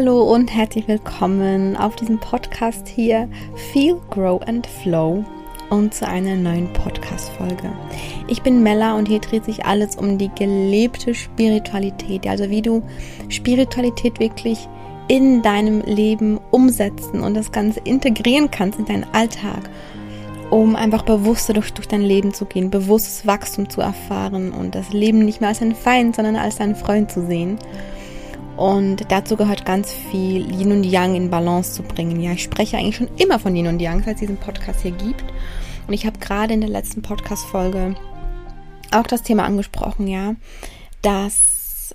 Hallo und herzlich willkommen auf diesem Podcast hier Feel, Grow and Flow und zu einer neuen Podcast-Folge. Ich bin Mella und hier dreht sich alles um die gelebte Spiritualität, also wie du Spiritualität wirklich in deinem Leben umsetzen und das Ganze integrieren kannst in deinen Alltag, um einfach bewusster durch, durch dein Leben zu gehen, bewusstes Wachstum zu erfahren und das Leben nicht mehr als einen Feind, sondern als einen Freund zu sehen. Und dazu gehört ganz viel Yin und Yang in Balance zu bringen. Ja, ich spreche eigentlich schon immer von Yin und Yang, seit es diesen Podcast hier gibt. Und ich habe gerade in der letzten Podcast-Folge auch das Thema angesprochen, ja, dass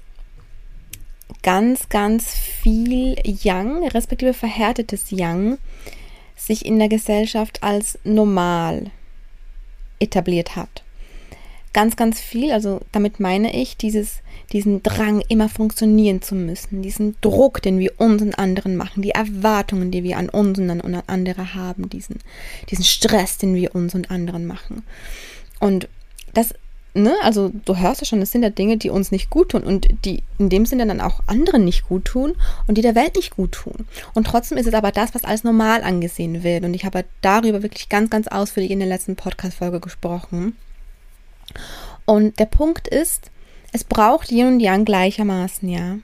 ganz, ganz viel Yang, respektive verhärtetes Yang, sich in der Gesellschaft als normal etabliert hat. Ganz, ganz viel, also damit meine ich dieses diesen Drang, immer funktionieren zu müssen, diesen Druck, den wir uns und anderen machen, die Erwartungen, die wir an uns und an andere haben, diesen, diesen Stress, den wir uns und anderen machen. Und das, ne, also du hörst ja schon, das sind ja Dinge, die uns nicht gut tun und die in dem Sinne dann auch anderen nicht gut tun und die der Welt nicht gut tun. Und trotzdem ist es aber das, was als normal angesehen wird. Und ich habe darüber wirklich ganz, ganz ausführlich in der letzten Podcast-Folge gesprochen. Und der Punkt ist, es braucht Yin und Yang gleichermaßen, ja.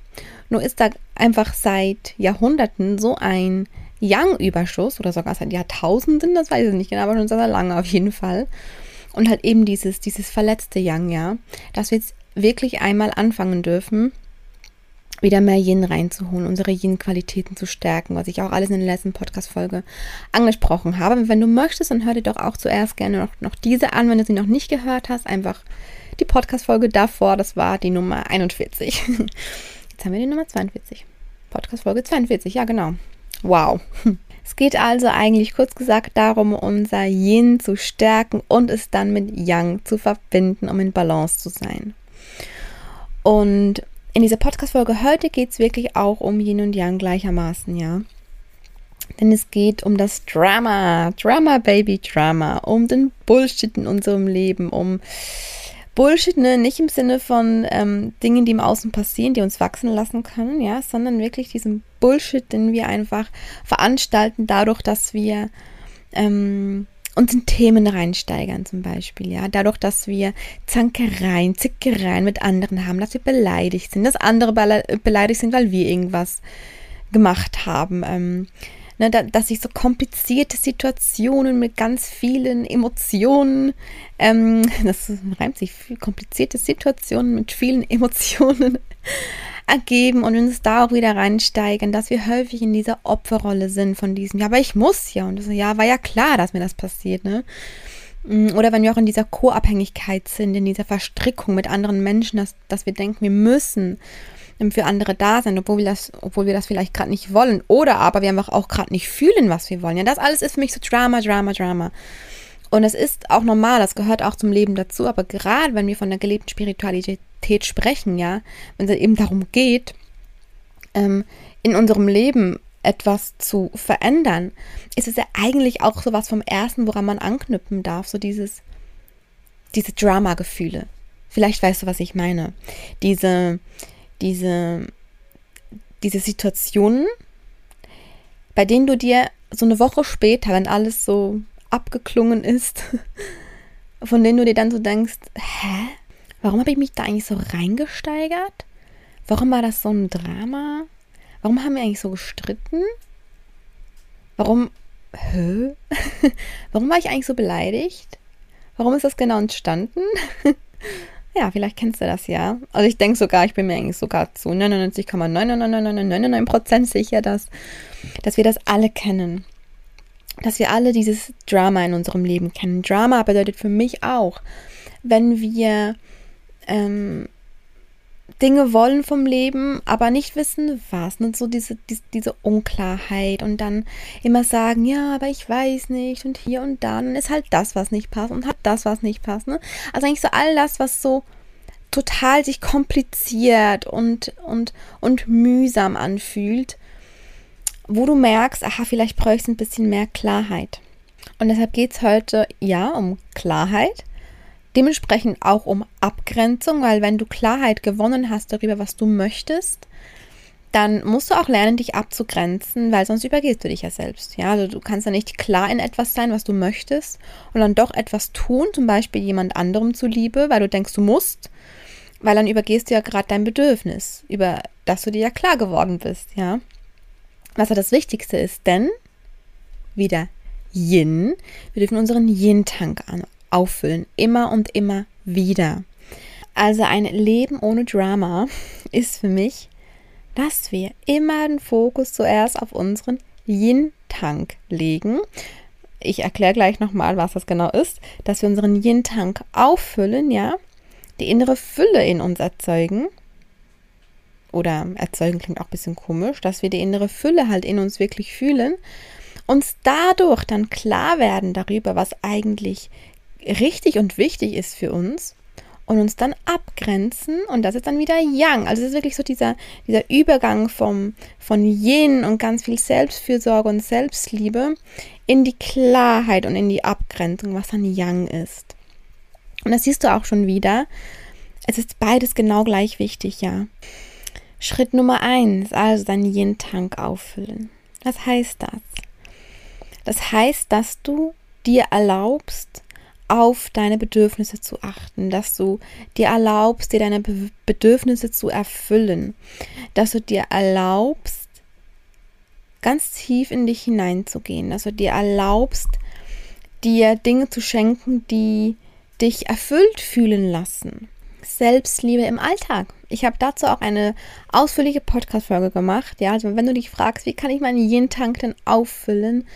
Nur ist da einfach seit Jahrhunderten so ein Yang-Überschuss oder sogar seit Jahrtausenden, das weiß ich nicht genau, aber schon sehr lange auf jeden Fall. Und halt eben dieses, dieses verletzte Yang, ja, dass wir jetzt wirklich einmal anfangen dürfen, wieder mehr Yin reinzuholen, unsere Yin-Qualitäten zu stärken, was ich auch alles in der letzten Podcast-Folge angesprochen habe. Wenn du möchtest, dann hör dir doch auch zuerst gerne noch, noch diese an, wenn du sie noch nicht gehört hast, einfach die Podcast-Folge davor, das war die Nummer 41. Jetzt haben wir die Nummer 42. Podcast-Folge 42, ja genau. Wow. Es geht also eigentlich kurz gesagt darum, unser Yin zu stärken und es dann mit Yang zu verbinden, um in Balance zu sein. Und in dieser Podcast-Folge heute geht es wirklich auch um Yin und Yang gleichermaßen, ja. Denn es geht um das Drama, Drama, Baby, Drama, um den Bullshit in unserem Leben, um Bullshit, ne? Nicht im Sinne von ähm, Dingen, die im Außen passieren, die uns wachsen lassen können, ja, sondern wirklich diesen Bullshit, den wir einfach veranstalten, dadurch, dass wir ähm, uns in Themen reinsteigern, zum Beispiel, ja, dadurch, dass wir Zankereien, Zickereien mit anderen haben, dass wir beleidigt sind, dass andere beleidigt sind, weil wir irgendwas gemacht haben. Ähm, ne, da, dass sich so komplizierte Situationen mit ganz vielen Emotionen, ähm, das reimt sich, komplizierte Situationen mit vielen Emotionen ergeben und uns da auch wieder reinsteigen, dass wir häufig in dieser Opferrolle sind von diesem, ja, aber ich muss ja und das, ja, war ja klar, dass mir das passiert, ne? Mm, oder wenn wir auch in dieser Co-Abhängigkeit sind, in dieser Verstrickung mit anderen Menschen, dass, dass wir denken, wir müssen für andere da sein, obwohl wir das, obwohl wir das vielleicht gerade nicht wollen. Oder aber wir einfach auch gerade nicht fühlen, was wir wollen. Ja, das alles ist für mich so Drama, Drama, Drama. Und es ist auch normal, das gehört auch zum Leben dazu. Aber gerade wenn wir von der gelebten Spiritualität sprechen, ja, wenn es eben darum geht, ähm, in unserem Leben etwas zu verändern, ist es ja eigentlich auch so was vom Ersten, woran man anknüpfen darf. So dieses, diese Drama-Gefühle. Vielleicht weißt du, was ich meine. Diese, diese, diese Situationen, bei denen du dir so eine Woche später, wenn alles so abgeklungen ist, von denen du dir dann so denkst, hä? Warum habe ich mich da eigentlich so reingesteigert? Warum war das so ein Drama? Warum haben wir eigentlich so gestritten? Warum, hä? Warum war ich eigentlich so beleidigt? Warum ist das genau entstanden? Ja, vielleicht kennst du das ja. Also ich denke sogar, ich bin mir eigentlich sogar zu 99,99999% sicher, dass, dass wir das alle kennen. Dass wir alle dieses Drama in unserem Leben kennen. Drama bedeutet für mich auch, wenn wir ähm, Dinge wollen vom Leben, aber nicht wissen, was. Und so diese, diese, diese Unklarheit und dann immer sagen, ja, aber ich weiß nicht und hier und da. Und ist halt das, was nicht passt und hat das, was nicht passt. Ne? Also eigentlich so all das, was so total sich kompliziert und, und, und mühsam anfühlt, wo du merkst, aha, vielleicht bräuchst du ein bisschen mehr Klarheit. Und deshalb geht es heute ja um Klarheit, Dementsprechend auch um Abgrenzung, weil wenn du Klarheit gewonnen hast darüber, was du möchtest, dann musst du auch lernen, dich abzugrenzen, weil sonst übergehst du dich ja selbst. Ja, also du kannst ja nicht klar in etwas sein, was du möchtest und dann doch etwas tun, zum Beispiel jemand anderem zuliebe, weil du denkst, du musst, weil dann übergehst du ja gerade dein Bedürfnis, über das du dir ja klar geworden bist, ja. Was ja das Wichtigste ist, denn wieder Yin, wir dürfen unseren Yin-Tank auffüllen, immer und immer wieder. Also ein Leben ohne Drama ist für mich dass wir immer den Fokus zuerst auf unseren Yin-Tank legen. Ich erkläre gleich nochmal, was das genau ist, dass wir unseren Yin-Tank auffüllen, ja, die innere Fülle in uns erzeugen. Oder erzeugen klingt auch ein bisschen komisch, dass wir die innere Fülle halt in uns wirklich fühlen, uns dadurch dann klar werden darüber, was eigentlich richtig und wichtig ist für uns und uns dann abgrenzen und das ist dann wieder Yang. Also es ist wirklich so dieser, dieser Übergang vom, von Yin und ganz viel Selbstfürsorge und Selbstliebe in die Klarheit und in die Abgrenzung, was dann Yang ist. Und das siehst du auch schon wieder. Es ist beides genau gleich wichtig, ja. Schritt Nummer eins, also deinen Yin-Tank auffüllen. Was heißt das? Das heißt, dass du dir erlaubst, auf deine Bedürfnisse zu achten, dass du dir erlaubst, dir deine Be Bedürfnisse zu erfüllen, dass du dir erlaubst, ganz tief in dich hineinzugehen, dass du dir erlaubst, dir Dinge zu schenken, die dich erfüllt fühlen lassen. Selbstliebe im Alltag. Ich habe dazu auch eine ausführliche Podcast-Folge gemacht. Ja, also wenn du dich fragst, wie kann ich meinen Yin-Tank denn auffüllen,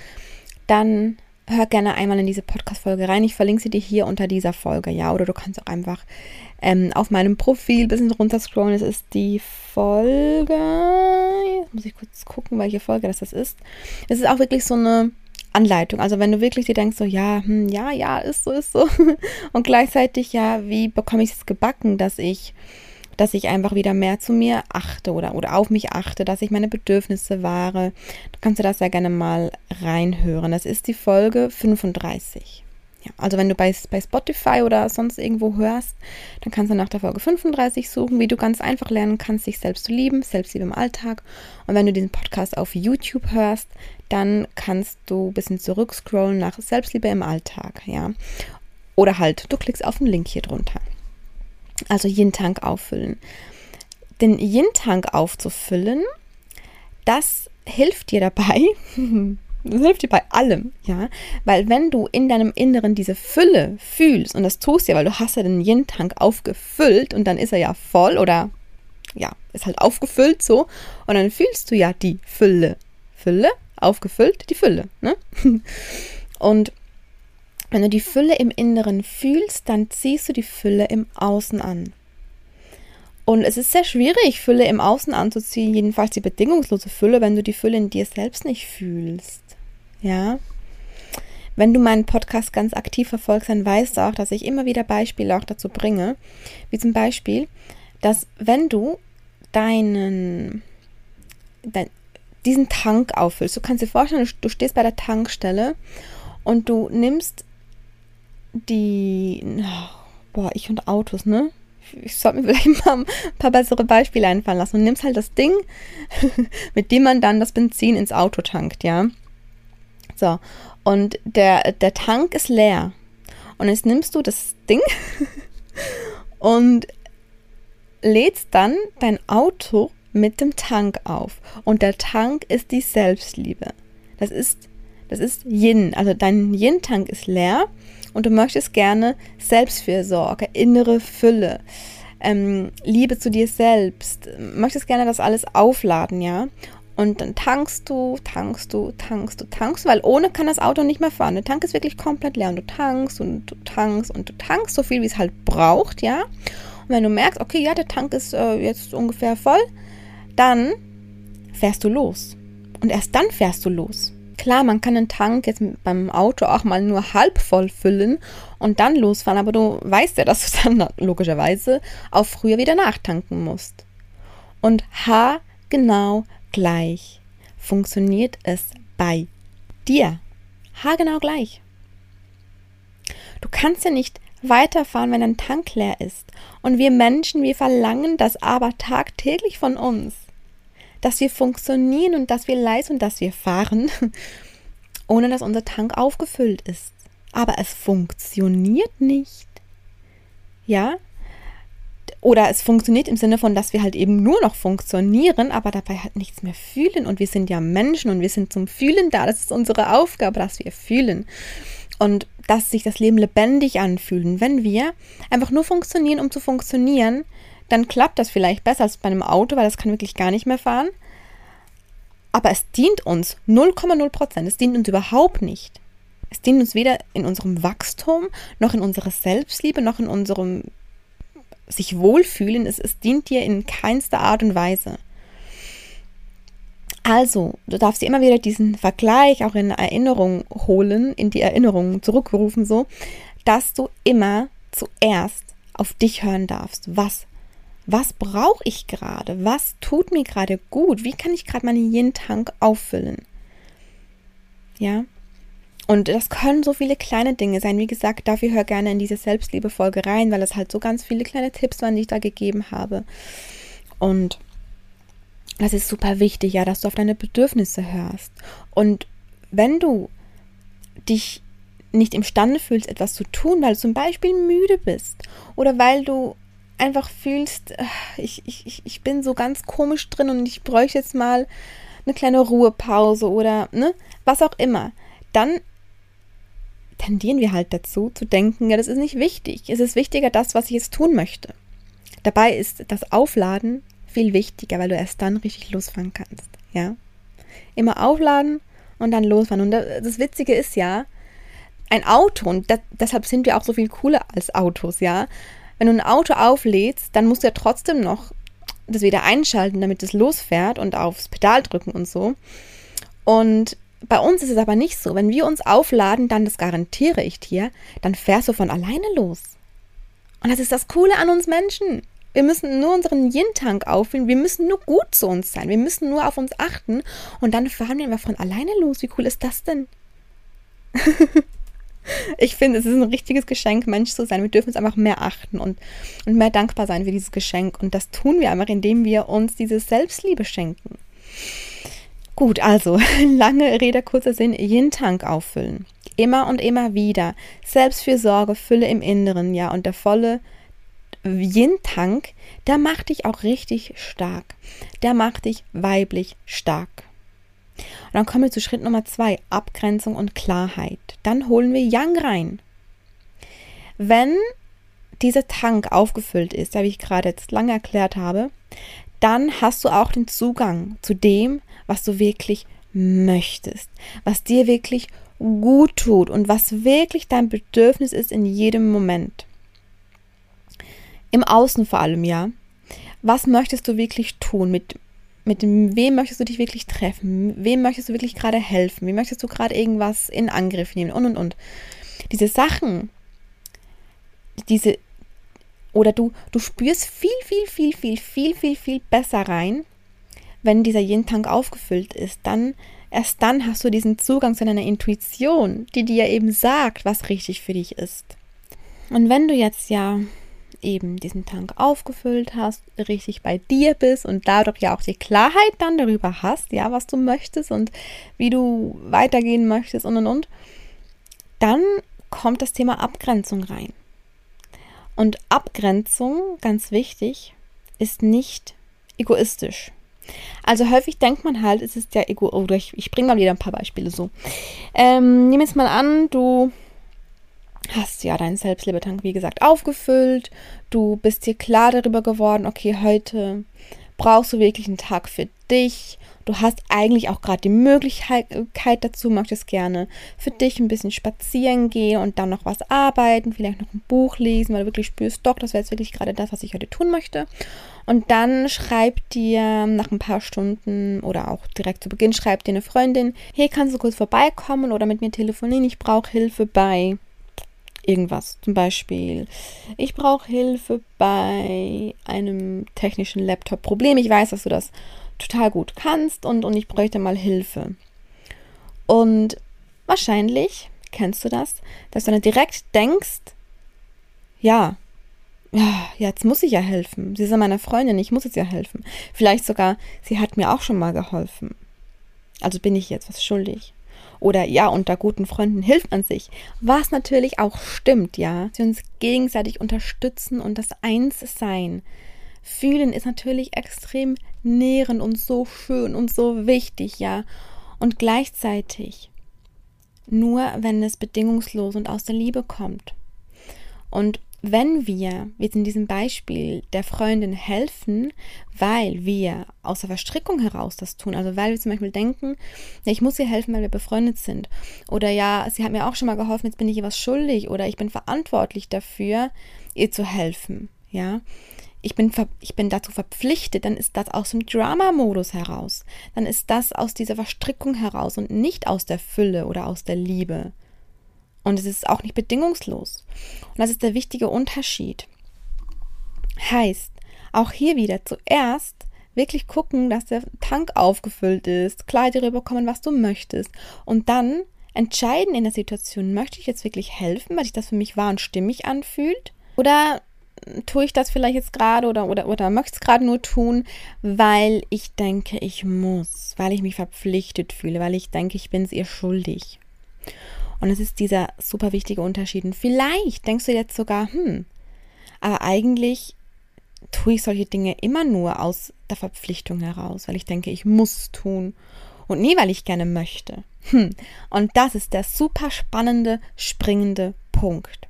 dann hör gerne einmal in diese Podcast-Folge rein. Ich verlinke sie dir hier unter dieser Folge, ja. Oder du kannst auch einfach ähm, auf meinem Profil ein bisschen runter scrollen. Es ist die Folge. Jetzt muss ich kurz gucken, welche Folge das ist. Es ist auch wirklich so eine Anleitung. Also wenn du wirklich dir denkst, so ja, hm, ja, ja, ist so, ist so. Und gleichzeitig, ja, wie bekomme ich es gebacken, dass ich dass ich einfach wieder mehr zu mir achte oder, oder auf mich achte, dass ich meine Bedürfnisse wahre. Du kannst dir das ja gerne mal reinhören. Das ist die Folge 35. Ja, also wenn du bei, bei Spotify oder sonst irgendwo hörst, dann kannst du nach der Folge 35 suchen, wie du ganz einfach lernen kannst, dich selbst zu lieben, Selbstliebe im Alltag. Und wenn du diesen Podcast auf YouTube hörst, dann kannst du ein bisschen zurückscrollen nach Selbstliebe im Alltag, ja. Oder halt, du klickst auf den Link hier drunter. Also Yin-Tank auffüllen. Den Yin-Tank aufzufüllen, das hilft dir dabei, das hilft dir bei allem, ja, weil wenn du in deinem Inneren diese Fülle fühlst, und das tust ja, weil du hast ja den Yin-Tank aufgefüllt und dann ist er ja voll oder ja, ist halt aufgefüllt so und dann fühlst du ja die Fülle. Fülle, aufgefüllt, die Fülle, ne? Und wenn du die Fülle im Inneren fühlst, dann ziehst du die Fülle im Außen an. Und es ist sehr schwierig, Fülle im Außen anzuziehen, jedenfalls die bedingungslose Fülle, wenn du die Fülle in dir selbst nicht fühlst. Ja? Wenn du meinen Podcast ganz aktiv verfolgst, dann weißt du auch, dass ich immer wieder Beispiele auch dazu bringe. Wie zum Beispiel, dass wenn du deinen, dein, diesen Tank auffüllst, du kannst dir vorstellen, du stehst bei der Tankstelle und du nimmst die, boah, ich und Autos, ne? Ich sollte mir vielleicht mal ein paar bessere Beispiele einfallen lassen. Und nimmst halt das Ding, mit dem man dann das Benzin ins Auto tankt, ja? So, und der, der Tank ist leer. Und jetzt nimmst du das Ding und lädst dann dein Auto mit dem Tank auf. Und der Tank ist die Selbstliebe. Das ist, das ist Yin. Also dein Yin-Tank ist leer und du möchtest gerne Selbstfürsorge, innere Fülle, ähm, Liebe zu dir selbst, möchtest gerne das alles aufladen, ja. Und dann tankst du, tankst du, tankst du, tankst, weil ohne kann das Auto nicht mehr fahren. Der Tank ist wirklich komplett leer und du tankst und du tankst und du tankst so viel, wie es halt braucht, ja. Und wenn du merkst, okay, ja, der Tank ist äh, jetzt ungefähr voll, dann fährst du los. Und erst dann fährst du los. Klar, man kann den Tank jetzt beim Auto auch mal nur halb voll füllen und dann losfahren, aber du weißt ja, dass du dann logischerweise auch früher wieder nachtanken musst. Und haargenau gleich funktioniert es bei dir. Haargenau gleich. Du kannst ja nicht weiterfahren, wenn dein Tank leer ist. Und wir Menschen, wir verlangen das aber tagtäglich von uns. Dass wir funktionieren und dass wir leisten und dass wir fahren, ohne dass unser Tank aufgefüllt ist. Aber es funktioniert nicht. Ja? Oder es funktioniert im Sinne von, dass wir halt eben nur noch funktionieren, aber dabei halt nichts mehr fühlen. Und wir sind ja Menschen und wir sind zum Fühlen da. Das ist unsere Aufgabe, dass wir fühlen. Und dass sich das Leben lebendig anfühlen. Wenn wir einfach nur funktionieren, um zu funktionieren, dann klappt das vielleicht besser als bei einem Auto, weil das kann wirklich gar nicht mehr fahren. Aber es dient uns 0,0 Prozent. Es dient uns überhaupt nicht. Es dient uns weder in unserem Wachstum, noch in unserer Selbstliebe, noch in unserem sich wohlfühlen. Es, es dient dir in keinster Art und Weise. Also, du darfst dir immer wieder diesen Vergleich auch in Erinnerung holen, in die Erinnerung zurückrufen, so, dass du immer zuerst auf dich hören darfst. Was, was brauche ich gerade? Was tut mir gerade gut? Wie kann ich gerade meinen Yin-Tank auffüllen? Ja. Und das können so viele kleine Dinge sein. Wie gesagt, dafür hör gerne in diese Selbstliebe-Folge rein, weil es halt so ganz viele kleine Tipps waren, die ich da gegeben habe. Und das ist super wichtig, ja, dass du auf deine Bedürfnisse hörst. Und wenn du dich nicht imstande fühlst, etwas zu tun, weil du zum Beispiel müde bist oder weil du einfach fühlst, äh, ich, ich, ich bin so ganz komisch drin und ich bräuchte jetzt mal eine kleine Ruhepause oder ne, was auch immer, dann tendieren wir halt dazu zu denken, ja, das ist nicht wichtig. Es ist wichtiger das, was ich jetzt tun möchte. Dabei ist das Aufladen viel wichtiger, weil du erst dann richtig losfahren kannst. Ja. Immer aufladen und dann losfahren. Und das Witzige ist ja, ein Auto, und das, deshalb sind wir auch so viel cooler als Autos, ja. Wenn du ein Auto auflädst, dann musst du ja trotzdem noch das wieder einschalten, damit es losfährt und aufs Pedal drücken und so. Und bei uns ist es aber nicht so. Wenn wir uns aufladen, dann, das garantiere ich dir, dann fährst du von alleine los. Und das ist das Coole an uns Menschen. Wir müssen nur unseren Yin-Tank auffüllen. Wir müssen nur gut zu uns sein. Wir müssen nur auf uns achten. Und dann fahren wir von alleine los. Wie cool ist das denn? ich finde, es ist ein richtiges Geschenk, Mensch zu sein. Wir dürfen uns einfach mehr achten und, und mehr dankbar sein für dieses Geschenk. Und das tun wir einfach, indem wir uns diese Selbstliebe schenken. Gut, also, lange Rede, kurzer Sinn, Yin-Tank auffüllen. Immer und immer wieder. Selbstfürsorge, Fülle im Inneren, ja, und der volle Yin-Tank, der macht dich auch richtig stark. Der macht dich weiblich stark. Und dann kommen wir zu Schritt Nummer zwei, Abgrenzung und Klarheit. Dann holen wir Yang rein. Wenn dieser Tank aufgefüllt ist, wie ich gerade jetzt lange erklärt habe, dann hast du auch den Zugang zu dem, was du wirklich möchtest, was dir wirklich gut tut und was wirklich dein Bedürfnis ist in jedem Moment. Im Außen vor allem, ja. Was möchtest du wirklich tun? Mit, mit wem möchtest du dich wirklich treffen? Wem möchtest du wirklich gerade helfen? Wie möchtest du gerade irgendwas in Angriff nehmen? Und und und. Diese Sachen, diese, oder du, du spürst viel, viel, viel, viel, viel, viel, viel besser rein, wenn dieser Yin-Tank aufgefüllt ist. Dann, erst dann hast du diesen Zugang zu deiner Intuition, die dir eben sagt, was richtig für dich ist. Und wenn du jetzt ja eben diesen Tank aufgefüllt hast, richtig bei dir bist und dadurch ja auch die Klarheit dann darüber hast, ja, was du möchtest und wie du weitergehen möchtest und und und, dann kommt das Thema Abgrenzung rein. Und Abgrenzung, ganz wichtig, ist nicht egoistisch. Also häufig denkt man halt, es ist ja ego, ich, ich bringe mal wieder ein paar Beispiele so. Ähm, nimm jetzt mal an, du hast ja deinen Selbstlebetank, wie gesagt, aufgefüllt. Du bist dir klar darüber geworden, okay, heute brauchst du wirklich einen Tag für dich. Du hast eigentlich auch gerade die Möglichkeit dazu, möchtest gerne für dich ein bisschen spazieren gehen und dann noch was arbeiten, vielleicht noch ein Buch lesen, weil du wirklich spürst, doch, das wäre jetzt wirklich gerade das, was ich heute tun möchte. Und dann schreibt dir nach ein paar Stunden oder auch direkt zu Beginn, schreibt dir eine Freundin, hey, kannst du kurz vorbeikommen oder mit mir telefonieren, ich brauche Hilfe bei irgendwas. Zum Beispiel, ich brauche Hilfe bei einem technischen Laptop-Problem. Ich weiß, dass du das total gut kannst und, und ich bräuchte mal Hilfe. Und wahrscheinlich kennst du das, dass du dann direkt denkst, ja, ja, jetzt muss ich ja helfen. Sie ist ja meine Freundin, ich muss jetzt ja helfen. Vielleicht sogar, sie hat mir auch schon mal geholfen. Also bin ich jetzt was schuldig. Oder ja, unter guten Freunden hilft man sich. Was natürlich auch stimmt, ja. Sie uns gegenseitig unterstützen und das Einssein. Fühlen ist natürlich extrem nährend und so schön und so wichtig, ja. Und gleichzeitig nur, wenn es bedingungslos und aus der Liebe kommt. Und wenn wir, wie in diesem Beispiel, der Freundin helfen, weil wir aus der Verstrickung heraus das tun, also weil wir zum Beispiel denken, ja, ich muss ihr helfen, weil wir befreundet sind, oder ja, sie hat mir auch schon mal geholfen, jetzt bin ich ihr was schuldig, oder ich bin verantwortlich dafür, ihr zu helfen, ja, ich bin, ich bin dazu verpflichtet, dann ist das aus dem Drama-Modus heraus, dann ist das aus dieser Verstrickung heraus und nicht aus der Fülle oder aus der Liebe. Und es ist auch nicht bedingungslos. Und das ist der wichtige Unterschied. Heißt, auch hier wieder zuerst wirklich gucken, dass der Tank aufgefüllt ist, Kleider rüberkommen, was du möchtest. Und dann entscheiden in der Situation, möchte ich jetzt wirklich helfen, weil sich das für mich wahr und stimmig anfühlt? Oder tue ich das vielleicht jetzt gerade oder, oder, oder möchte es gerade nur tun, weil ich denke, ich muss, weil ich mich verpflichtet fühle, weil ich denke, ich bin es ihr schuldig. Und es ist dieser super wichtige Unterschied. Und vielleicht denkst du jetzt sogar, hm, aber eigentlich tue ich solche Dinge immer nur aus der Verpflichtung heraus, weil ich denke, ich muss tun und nie, weil ich gerne möchte. Hm. Und das ist der super spannende, springende Punkt.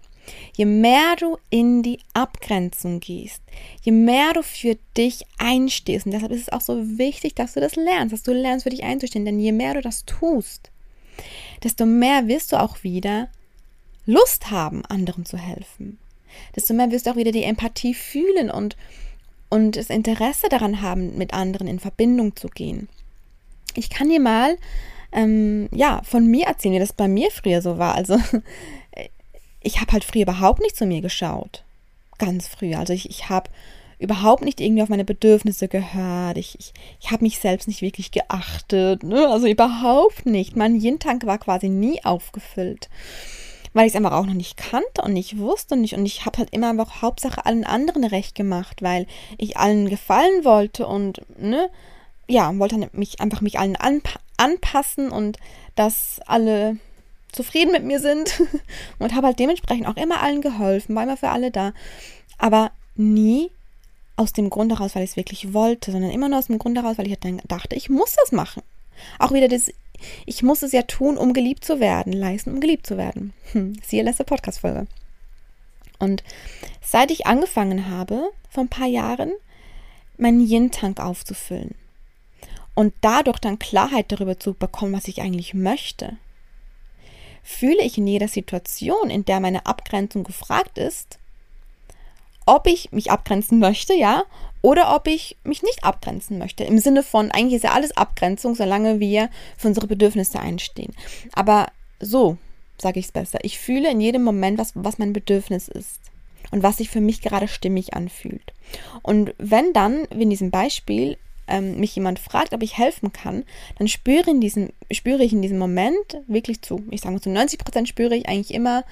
Je mehr du in die Abgrenzung gehst, je mehr du für dich einstehst, und deshalb ist es auch so wichtig, dass du das lernst, dass du lernst, für dich einzustehen, denn je mehr du das tust, desto mehr wirst du auch wieder Lust haben, anderen zu helfen. Desto mehr wirst du auch wieder die Empathie fühlen und, und das Interesse daran haben, mit anderen in Verbindung zu gehen. Ich kann dir mal ähm, ja, von mir erzählen, wie das bei mir früher so war. Also ich habe halt früher überhaupt nicht zu mir geschaut. Ganz früh. Also ich, ich habe überhaupt nicht irgendwie auf meine Bedürfnisse gehört. Ich, ich, ich habe mich selbst nicht wirklich geachtet. Ne? Also überhaupt nicht. Mein Yin-Tank war quasi nie aufgefüllt. Weil ich es einfach auch noch nicht kannte und nicht wusste und ich, und ich habe halt immer einfach Hauptsache allen anderen recht gemacht, weil ich allen gefallen wollte und ne, ja, wollte mich einfach mich allen anpa anpassen und dass alle zufrieden mit mir sind und habe halt dementsprechend auch immer allen geholfen, war immer für alle da. Aber nie aus dem Grund heraus, weil ich es wirklich wollte, sondern immer nur aus dem Grund heraus, weil ich dann dachte, ich muss das machen. Auch wieder das, ich muss es ja tun, um geliebt zu werden, leisten, um geliebt zu werden. Hm, siehe letzte Podcast-Folge. Und seit ich angefangen habe, vor ein paar Jahren, meinen Yin-Tank aufzufüllen und dadurch dann Klarheit darüber zu bekommen, was ich eigentlich möchte, fühle ich in jeder Situation, in der meine Abgrenzung gefragt ist, ob ich mich abgrenzen möchte, ja, oder ob ich mich nicht abgrenzen möchte. Im Sinne von, eigentlich ist ja alles Abgrenzung, solange wir für unsere Bedürfnisse einstehen. Aber so sage ich es besser. Ich fühle in jedem Moment, was, was mein Bedürfnis ist und was sich für mich gerade stimmig anfühlt. Und wenn dann, wie in diesem Beispiel, ähm, mich jemand fragt, ob ich helfen kann, dann spüre, in diesem, spüre ich in diesem Moment wirklich zu, ich sage mal zu 90 Prozent spüre ich eigentlich immer,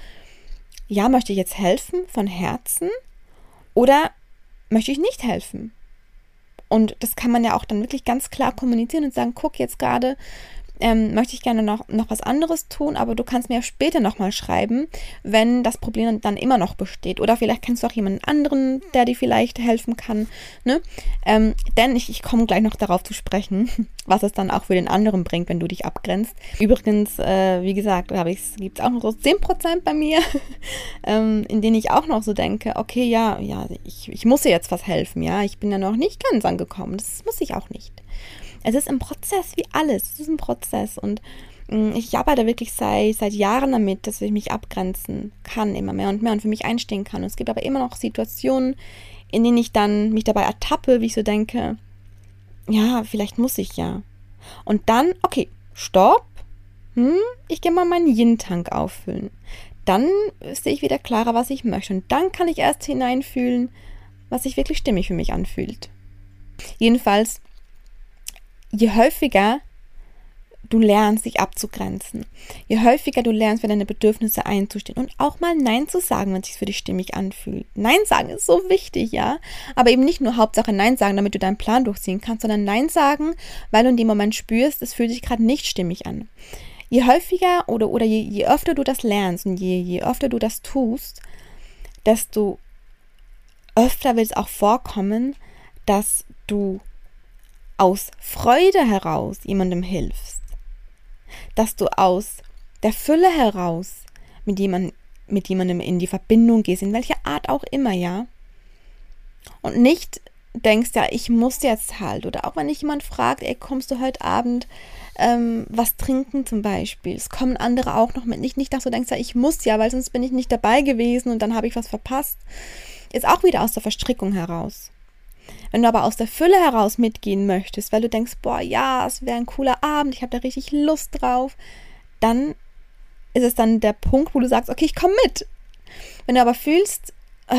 ja, möchte ich jetzt helfen von Herzen oder möchte ich nicht helfen? Und das kann man ja auch dann wirklich ganz klar kommunizieren und sagen, guck jetzt gerade, ähm, möchte ich gerne noch, noch was anderes tun, aber du kannst mir später nochmal schreiben, wenn das Problem dann immer noch besteht. Oder vielleicht kennst du auch jemanden anderen, der dir vielleicht helfen kann. Ne? Ähm, denn ich, ich komme gleich noch darauf zu sprechen, was es dann auch für den anderen bringt, wenn du dich abgrenzt. Übrigens, äh, wie gesagt, gibt es auch noch so 10% bei mir, ähm, in denen ich auch noch so denke, okay, ja, ja, ich, ich muss dir jetzt was helfen, ja, ich bin ja noch nicht ganz angekommen, das muss ich auch nicht. Es ist ein Prozess, wie alles. Es ist ein Prozess. Und mm, ich arbeite wirklich seit, seit Jahren damit, dass ich mich abgrenzen kann, immer mehr und mehr und für mich einstehen kann. Und es gibt aber immer noch Situationen, in denen ich dann mich dabei ertappe, wie ich so denke, ja, vielleicht muss ich ja. Und dann, okay, stopp. Hm, ich gehe mal meinen Yin-Tank auffüllen. Dann sehe ich wieder klarer, was ich möchte. Und dann kann ich erst hineinfühlen, was sich wirklich stimmig für mich anfühlt. Jedenfalls je häufiger du lernst, dich abzugrenzen, je häufiger du lernst, für deine Bedürfnisse einzustehen und auch mal Nein zu sagen, wenn es sich für dich stimmig anfühlt. Nein sagen ist so wichtig, ja. Aber eben nicht nur Hauptsache Nein sagen, damit du deinen Plan durchziehen kannst, sondern Nein sagen, weil du in dem Moment spürst, es fühlt sich gerade nicht stimmig an. Je häufiger oder, oder je, je öfter du das lernst und je, je öfter du das tust, desto öfter wird es auch vorkommen, dass du aus Freude heraus jemandem hilfst dass du aus der Fülle heraus mit, jemand, mit jemandem in die Verbindung gehst, in welcher Art auch immer, ja. Und nicht denkst, ja, ich muss jetzt halt. Oder auch wenn dich jemand fragt, ey, kommst du heute Abend ähm, was trinken zum Beispiel? Es kommen andere auch noch mit. Nicht, nicht, dass du denkst, ja, ich muss ja, weil sonst bin ich nicht dabei gewesen und dann habe ich was verpasst. Ist auch wieder aus der Verstrickung heraus. Wenn du aber aus der Fülle heraus mitgehen möchtest, weil du denkst, boah, ja, es wäre ein cooler Abend, ich habe da richtig Lust drauf, dann ist es dann der Punkt, wo du sagst, okay, ich komme mit. Wenn du aber fühlst, äh,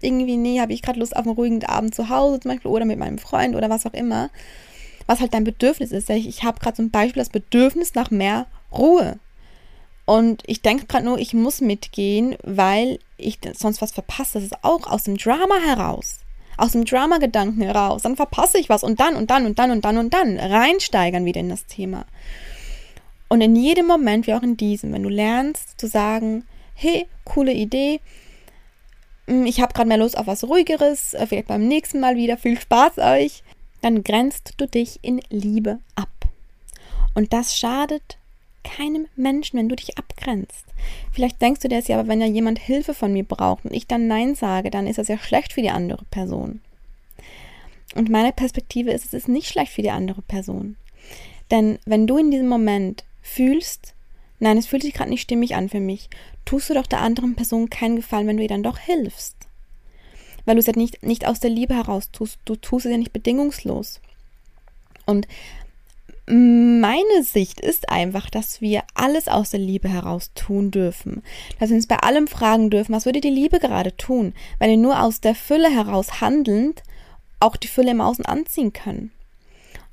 irgendwie, nee, habe ich gerade Lust auf einen ruhigen Abend zu Hause zum Beispiel oder mit meinem Freund oder was auch immer, was halt dein Bedürfnis ist. Ich, ich habe gerade zum Beispiel das Bedürfnis nach mehr Ruhe. Und ich denke gerade nur, ich muss mitgehen, weil ich sonst was verpasse. Das ist auch aus dem Drama heraus aus dem Drama-Gedanken heraus, dann verpasse ich was und dann und dann und dann und dann und dann reinsteigern wieder in das Thema. Und in jedem Moment, wie auch in diesem, wenn du lernst zu sagen, hey, coole Idee, hm, ich habe gerade mehr Lust auf was Ruhigeres, äh, vielleicht beim nächsten Mal wieder, viel Spaß euch, dann grenzt du dich in Liebe ab. Und das schadet keinem Menschen, wenn du dich abgrenzt. Vielleicht denkst du dir jetzt ja, aber wenn ja jemand Hilfe von mir braucht und ich dann Nein sage, dann ist das ja schlecht für die andere Person. Und meine Perspektive ist, es ist nicht schlecht für die andere Person. Denn wenn du in diesem Moment fühlst, nein, es fühlt sich gerade nicht stimmig an für mich, tust du doch der anderen Person keinen Gefallen, wenn du ihr dann doch hilfst. Weil du es ja nicht, nicht aus der Liebe heraus tust, du tust es ja nicht bedingungslos. Und meine Sicht ist einfach, dass wir alles aus der Liebe heraus tun dürfen. Dass wir uns bei allem fragen dürfen, was würde die Liebe gerade tun, wenn wir nur aus der Fülle heraus handelnd auch die Fülle im Außen anziehen können.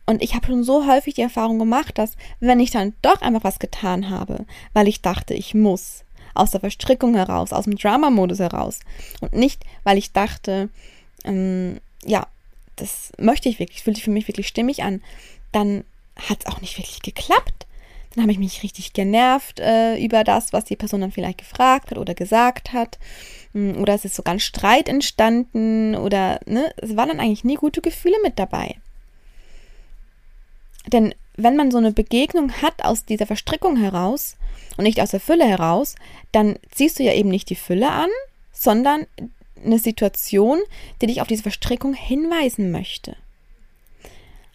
Und ich habe schon so häufig die Erfahrung gemacht, dass wenn ich dann doch einfach was getan habe, weil ich dachte, ich muss, aus der Verstrickung heraus, aus dem Drama-Modus heraus und nicht, weil ich dachte, ähm, ja, das möchte ich wirklich, fühlt sich für mich wirklich stimmig an, dann hat es auch nicht wirklich geklappt. Dann habe ich mich richtig genervt äh, über das, was die Person dann vielleicht gefragt hat oder gesagt hat. Hm, oder es ist sogar ein Streit entstanden oder, ne, es waren dann eigentlich nie gute Gefühle mit dabei. Denn wenn man so eine Begegnung hat aus dieser Verstrickung heraus und nicht aus der Fülle heraus, dann ziehst du ja eben nicht die Fülle an, sondern eine Situation, die dich auf diese Verstrickung hinweisen möchte.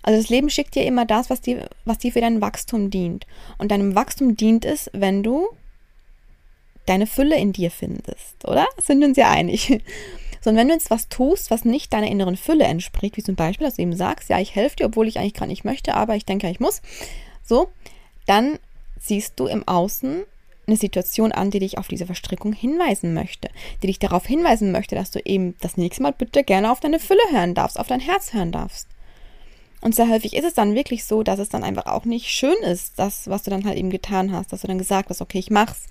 Also das Leben schickt dir immer das, was dir, was dir für dein Wachstum dient. Und deinem Wachstum dient es, wenn du deine Fülle in dir findest, oder? Sind wir uns ja einig. So, und wenn du jetzt was tust, was nicht deiner inneren Fülle entspricht, wie zum Beispiel, dass du eben sagst, ja, ich helfe dir, obwohl ich eigentlich gerade nicht möchte, aber ich denke, ich muss, so, dann siehst du im Außen eine Situation an, die dich auf diese Verstrickung hinweisen möchte, die dich darauf hinweisen möchte, dass du eben das nächste Mal bitte gerne auf deine Fülle hören darfst, auf dein Herz hören darfst. Und sehr häufig ist es dann wirklich so, dass es dann einfach auch nicht schön ist, das, was du dann halt eben getan hast, dass du dann gesagt hast, okay, ich mach's.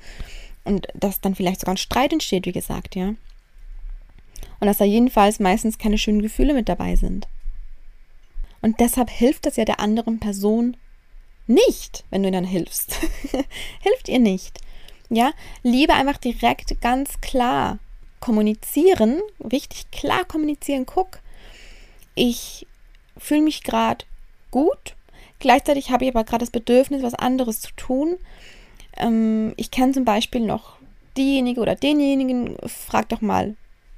Und dass dann vielleicht sogar ein Streit entsteht, wie gesagt, ja. Und dass da jedenfalls meistens keine schönen Gefühle mit dabei sind. Und deshalb hilft das ja der anderen Person nicht, wenn du ihnen dann hilfst. hilft ihr nicht. Ja, Liebe einfach direkt ganz klar kommunizieren, richtig klar kommunizieren. Guck, ich fühle mich gerade gut. Gleichzeitig habe ich aber gerade das Bedürfnis, was anderes zu tun. Ähm, ich kenne zum Beispiel noch diejenige oder denjenigen, frag doch mal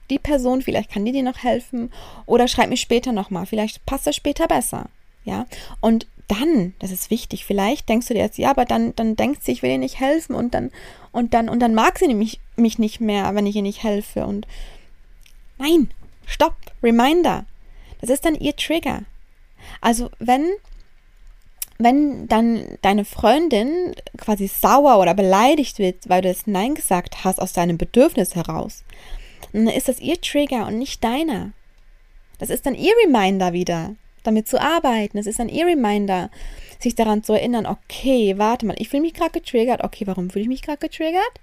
die Person, vielleicht kann die dir noch helfen oder schreib mir später nochmal, vielleicht passt das später besser. Ja, und dann, das ist wichtig, vielleicht denkst du dir jetzt, ja, aber dann, dann denkt sie, ich will ihr nicht helfen und dann, und dann, und dann mag sie nämlich mich nicht mehr, wenn ich ihr nicht helfe und nein, stopp, Reminder, das ist dann ihr Trigger. Also wenn wenn dann deine Freundin quasi sauer oder beleidigt wird, weil du das Nein gesagt hast aus deinem Bedürfnis heraus, dann ist das ihr Trigger und nicht deiner. Das ist dann ihr Reminder wieder, damit zu arbeiten. Das ist dann ihr Reminder, sich daran zu erinnern, okay, warte mal, ich fühle mich gerade getriggert. Okay, warum fühle ich mich gerade getriggert?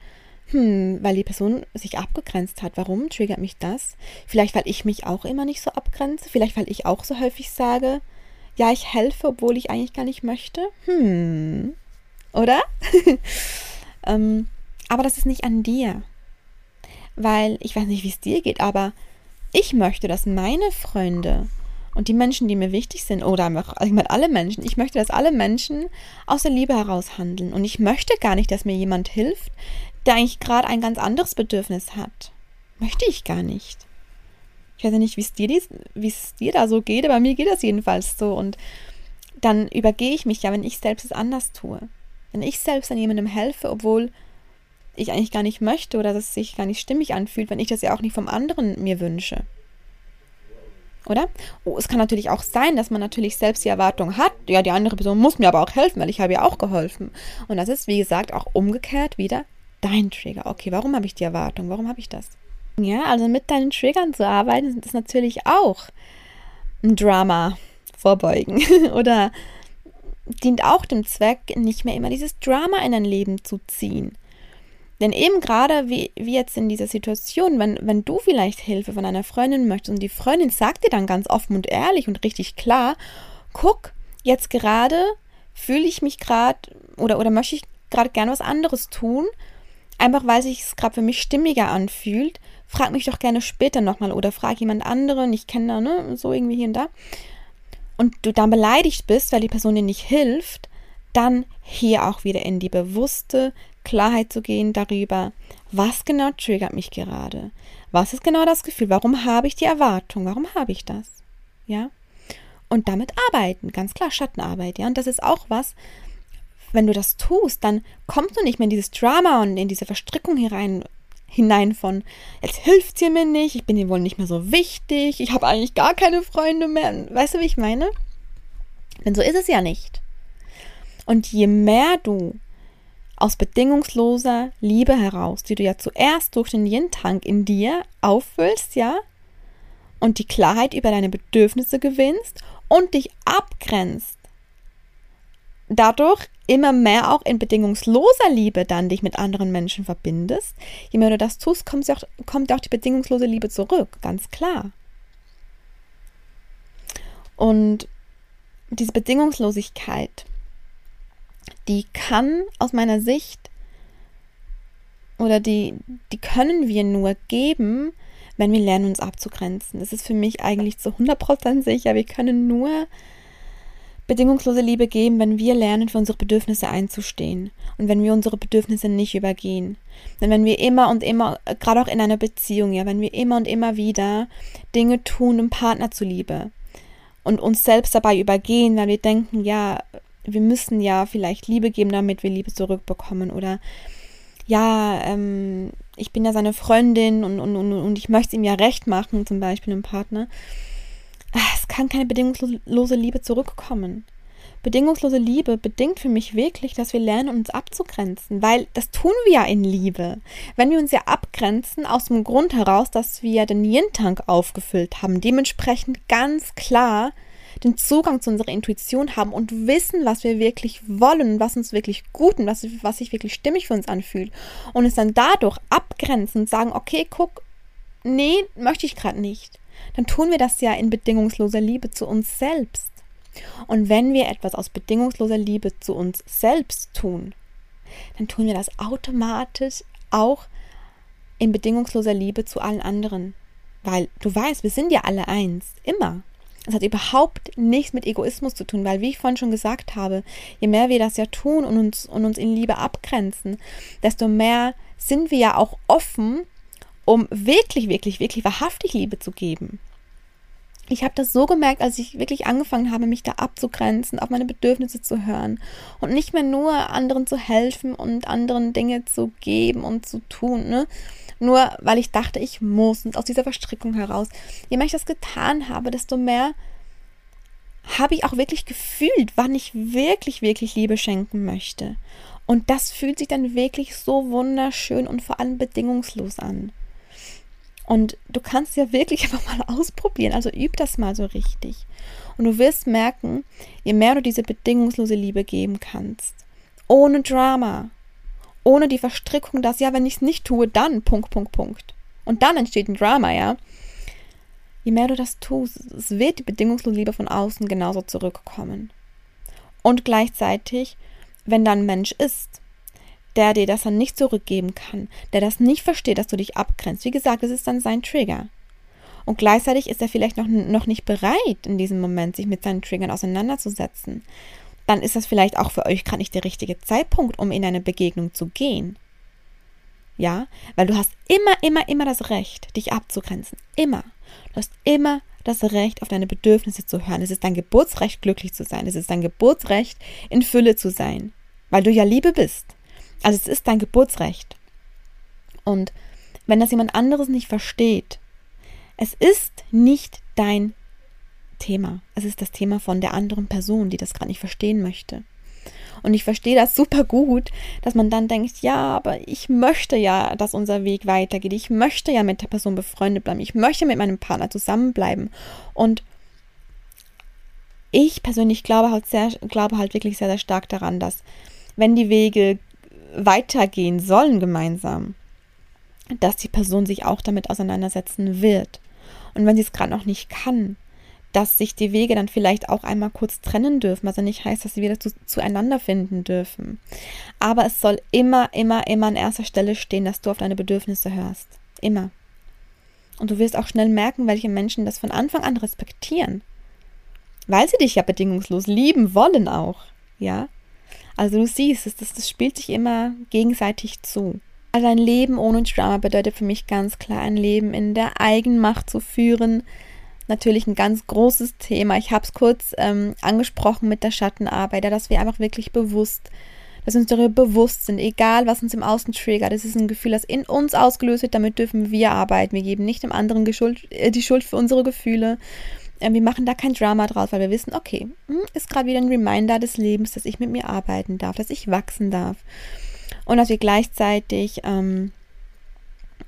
Hm, weil die Person sich abgegrenzt hat. Warum triggert mich das? Vielleicht, weil ich mich auch immer nicht so abgrenze. Vielleicht, weil ich auch so häufig sage, ja, ich helfe, obwohl ich eigentlich gar nicht möchte. Hm, oder? ähm, aber das ist nicht an dir. Weil ich weiß nicht, wie es dir geht, aber ich möchte, dass meine Freunde und die Menschen, die mir wichtig sind, oder ich meine alle Menschen, ich möchte, dass alle Menschen aus der Liebe heraus handeln. Und ich möchte gar nicht, dass mir jemand hilft, der eigentlich gerade ein ganz anderes Bedürfnis hat. Möchte ich gar nicht. Ich weiß ja nicht, wie es dir, da so geht, aber mir geht das jedenfalls so. Und dann übergehe ich mich ja, wenn ich selbst es anders tue. Wenn ich selbst an jemandem helfe, obwohl ich eigentlich gar nicht möchte oder dass es sich gar nicht stimmig anfühlt, wenn ich das ja auch nicht vom anderen mir wünsche. Oder? Oh, es kann natürlich auch sein, dass man natürlich selbst die Erwartung hat, ja, die andere Person muss mir aber auch helfen, weil ich habe ja auch geholfen. Und das ist, wie gesagt, auch umgekehrt wieder dein Trigger. Okay, warum habe ich die Erwartung? Warum habe ich das? Ja, also mit deinen Triggern zu arbeiten, ist natürlich auch ein Drama vorbeugen. Oder dient auch dem Zweck, nicht mehr immer dieses Drama in dein Leben zu ziehen. Denn eben gerade wie, wie jetzt in dieser Situation, wenn, wenn du vielleicht Hilfe von einer Freundin möchtest und die Freundin sagt dir dann ganz offen und ehrlich und richtig klar, guck, jetzt gerade fühle ich mich gerade oder, oder möchte ich gerade gerne was anderes tun, einfach weil sich es gerade für mich stimmiger anfühlt, frag mich doch gerne später nochmal oder frag jemand anderen, ich kenne da, ne, so irgendwie hier und da. Und du dann beleidigt bist, weil die Person dir nicht hilft, dann hier auch wieder in die bewusste Klarheit zu gehen darüber, was genau triggert mich gerade? Was ist genau das Gefühl? Warum habe ich die Erwartung? Warum habe ich das? Ja? Und damit arbeiten, ganz klar Schattenarbeit, ja? Und das ist auch was, wenn du das tust, dann kommst du nicht mehr in dieses Drama und in diese Verstrickung hinein, hinein von, jetzt hilft sie mir nicht, ich bin ihr wohl nicht mehr so wichtig, ich habe eigentlich gar keine Freunde mehr. Weißt du, wie ich meine? Denn so ist es ja nicht. Und je mehr du aus bedingungsloser Liebe heraus, die du ja zuerst durch den Yin-Tank in dir auffüllst, ja, und die Klarheit über deine Bedürfnisse gewinnst und dich abgrenzt, dadurch immer mehr auch in bedingungsloser Liebe dann dich mit anderen Menschen verbindest, je mehr du das tust, kommt auch, kommt auch die bedingungslose Liebe zurück, ganz klar. Und diese Bedingungslosigkeit, die kann aus meiner Sicht oder die, die können wir nur geben, wenn wir lernen, uns abzugrenzen. Das ist für mich eigentlich zu 100% sicher. Wir können nur bedingungslose Liebe geben, wenn wir lernen, für unsere Bedürfnisse einzustehen und wenn wir unsere Bedürfnisse nicht übergehen. Denn wenn wir immer und immer, gerade auch in einer Beziehung, ja, wenn wir immer und immer wieder Dinge tun, um Partner zuliebe und uns selbst dabei übergehen, weil wir denken, ja, wir müssen ja vielleicht Liebe geben, damit wir Liebe zurückbekommen oder ja, ähm, ich bin ja seine Freundin und, und, und, und ich möchte ihm ja recht machen, zum Beispiel einem Partner. Ah, es kann keine bedingungslose Liebe zurückkommen. Bedingungslose Liebe bedingt für mich wirklich, dass wir lernen, uns abzugrenzen, weil das tun wir ja in Liebe. Wenn wir uns ja abgrenzen, aus dem Grund heraus, dass wir den Yin-Tank aufgefüllt haben, dementsprechend ganz klar den Zugang zu unserer Intuition haben und wissen, was wir wirklich wollen, was uns wirklich gut und was, was sich wirklich stimmig für uns anfühlt und es dann dadurch abgrenzen und sagen, okay, guck, nee, möchte ich gerade nicht dann tun wir das ja in bedingungsloser Liebe zu uns selbst. Und wenn wir etwas aus bedingungsloser Liebe zu uns selbst tun, dann tun wir das automatisch auch in bedingungsloser Liebe zu allen anderen. Weil du weißt, wir sind ja alle eins, immer. Es hat überhaupt nichts mit Egoismus zu tun, weil, wie ich vorhin schon gesagt habe, je mehr wir das ja tun und uns, und uns in Liebe abgrenzen, desto mehr sind wir ja auch offen um wirklich, wirklich, wirklich wahrhaftig Liebe zu geben. Ich habe das so gemerkt, als ich wirklich angefangen habe, mich da abzugrenzen, auf meine Bedürfnisse zu hören und nicht mehr nur anderen zu helfen und anderen Dinge zu geben und zu tun, ne? Nur weil ich dachte, ich muss und aus dieser Verstrickung heraus. Je mehr ich das getan habe, desto mehr habe ich auch wirklich gefühlt, wann ich wirklich, wirklich Liebe schenken möchte. Und das fühlt sich dann wirklich so wunderschön und vor allem bedingungslos an. Und du kannst ja wirklich einfach mal ausprobieren. Also üb das mal so richtig. Und du wirst merken, je mehr du diese bedingungslose Liebe geben kannst, ohne Drama, ohne die Verstrickung, dass ja, wenn ich es nicht tue, dann Punkt, Punkt, Punkt. Und dann entsteht ein Drama, ja. Je mehr du das tust, es wird die bedingungslose Liebe von außen genauso zurückkommen. Und gleichzeitig, wenn da ein Mensch ist, der dir das dann nicht zurückgeben kann, der das nicht versteht, dass du dich abgrenzt. Wie gesagt, es ist dann sein Trigger. Und gleichzeitig ist er vielleicht noch, noch nicht bereit, in diesem Moment sich mit seinen Triggern auseinanderzusetzen. Dann ist das vielleicht auch für euch gerade nicht der richtige Zeitpunkt, um in eine Begegnung zu gehen. Ja, weil du hast immer, immer, immer das Recht, dich abzugrenzen. Immer. Du hast immer das Recht, auf deine Bedürfnisse zu hören. Es ist dein Geburtsrecht, glücklich zu sein. Es ist dein Geburtsrecht, in Fülle zu sein. Weil du ja Liebe bist. Also es ist dein Geburtsrecht. Und wenn das jemand anderes nicht versteht, es ist nicht dein Thema. Es ist das Thema von der anderen Person, die das gerade nicht verstehen möchte. Und ich verstehe das super gut, dass man dann denkt, ja, aber ich möchte ja, dass unser Weg weitergeht. Ich möchte ja mit der Person befreundet bleiben. Ich möchte mit meinem Partner zusammenbleiben. Und ich persönlich glaube halt sehr, glaube halt wirklich sehr, sehr stark daran, dass wenn die Wege weitergehen sollen gemeinsam, dass die Person sich auch damit auseinandersetzen wird. Und wenn sie es gerade noch nicht kann, dass sich die Wege dann vielleicht auch einmal kurz trennen dürfen, ja nicht heißt, dass sie wieder zu, zueinander finden dürfen. Aber es soll immer, immer, immer an erster Stelle stehen, dass du auf deine Bedürfnisse hörst. Immer. Und du wirst auch schnell merken, welche Menschen das von Anfang an respektieren. Weil sie dich ja bedingungslos lieben wollen auch. Ja? Also du siehst, das, das spielt sich immer gegenseitig zu. Also ein Leben ohne Drama bedeutet für mich ganz klar, ein Leben in der Eigenmacht zu führen. Natürlich ein ganz großes Thema. Ich habe es kurz ähm, angesprochen mit der Schattenarbeit, dass wir einfach wirklich bewusst, dass wir uns darüber bewusst sind, egal was uns im Außen triggert. Das ist ein Gefühl, das in uns ausgelöst wird, damit dürfen wir arbeiten. Wir geben nicht dem anderen äh, die Schuld für unsere Gefühle. Äh, wir machen da kein Drama draus, weil wir wissen, okay, hm, ist gerade wieder ein Reminder des Lebens, dass ich mit mir arbeiten darf, dass ich wachsen darf. Und dass wir gleichzeitig, ähm,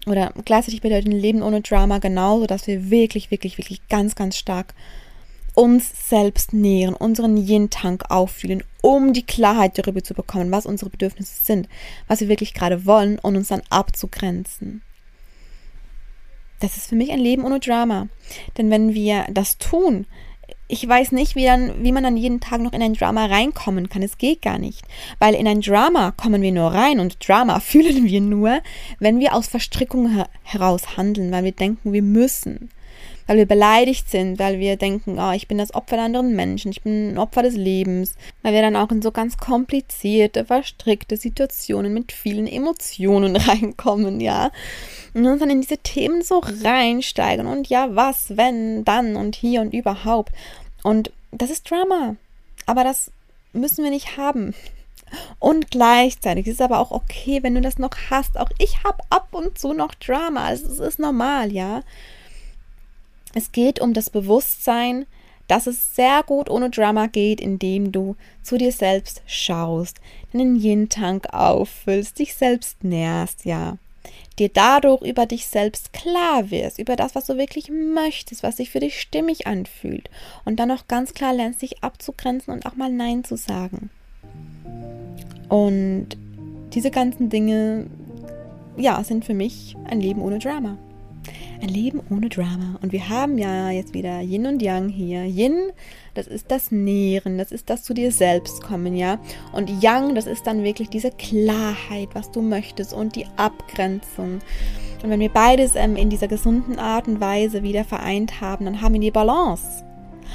oder gleichzeitig bedeutet ein Leben ohne Drama genauso, dass wir wirklich, wirklich, wirklich ganz, ganz stark uns selbst nähren, unseren Yin-Tank auffüllen, um die Klarheit darüber zu bekommen, was unsere Bedürfnisse sind, was wir wirklich gerade wollen und uns dann abzugrenzen. Das ist für mich ein Leben ohne Drama. Denn wenn wir das tun, ich weiß nicht, wie, dann, wie man dann jeden Tag noch in ein Drama reinkommen kann. Es geht gar nicht. Weil in ein Drama kommen wir nur rein und Drama fühlen wir nur, wenn wir aus Verstrickungen heraus handeln, weil wir denken, wir müssen weil wir beleidigt sind, weil wir denken, oh, ich bin das Opfer der anderen Menschen, ich bin ein Opfer des Lebens, weil wir dann auch in so ganz komplizierte, verstrickte Situationen mit vielen Emotionen reinkommen, ja. Und uns dann in diese Themen so reinsteigen und ja, was, wenn, dann und hier und überhaupt. Und das ist Drama. Aber das müssen wir nicht haben. Und gleichzeitig ist es aber auch okay, wenn du das noch hast. Auch ich habe ab und zu noch Drama. Also es ist normal, ja. Es geht um das Bewusstsein, dass es sehr gut ohne Drama geht, indem du zu dir selbst schaust, deinen Yin-Tank auffüllst, dich selbst nährst, ja. Dir dadurch über dich selbst klar wirst, über das, was du wirklich möchtest, was sich für dich stimmig anfühlt. Und dann auch ganz klar lernst, dich abzugrenzen und auch mal Nein zu sagen. Und diese ganzen Dinge, ja, sind für mich ein Leben ohne Drama. Ein Leben ohne Drama. Und wir haben ja jetzt wieder Yin und Yang hier. Yin, das ist das Nähren, das ist das zu dir selbst kommen, ja. Und Yang, das ist dann wirklich diese Klarheit, was du möchtest und die Abgrenzung. Und wenn wir beides ähm, in dieser gesunden Art und Weise wieder vereint haben, dann haben wir die Balance.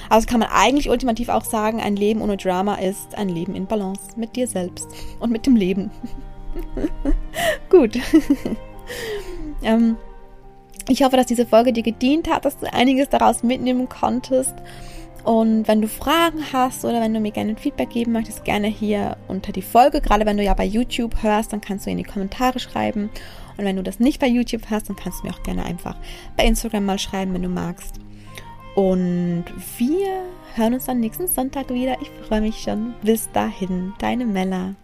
Also kann man eigentlich ultimativ auch sagen, ein Leben ohne Drama ist ein Leben in Balance mit dir selbst und mit dem Leben. Gut. ähm, ich hoffe, dass diese Folge dir gedient hat, dass du einiges daraus mitnehmen konntest. Und wenn du Fragen hast oder wenn du mir gerne Feedback geben möchtest, gerne hier unter die Folge. Gerade wenn du ja bei YouTube hörst, dann kannst du in die Kommentare schreiben. Und wenn du das nicht bei YouTube hörst, dann kannst du mir auch gerne einfach bei Instagram mal schreiben, wenn du magst. Und wir hören uns dann nächsten Sonntag wieder. Ich freue mich schon. Bis dahin, deine Mella.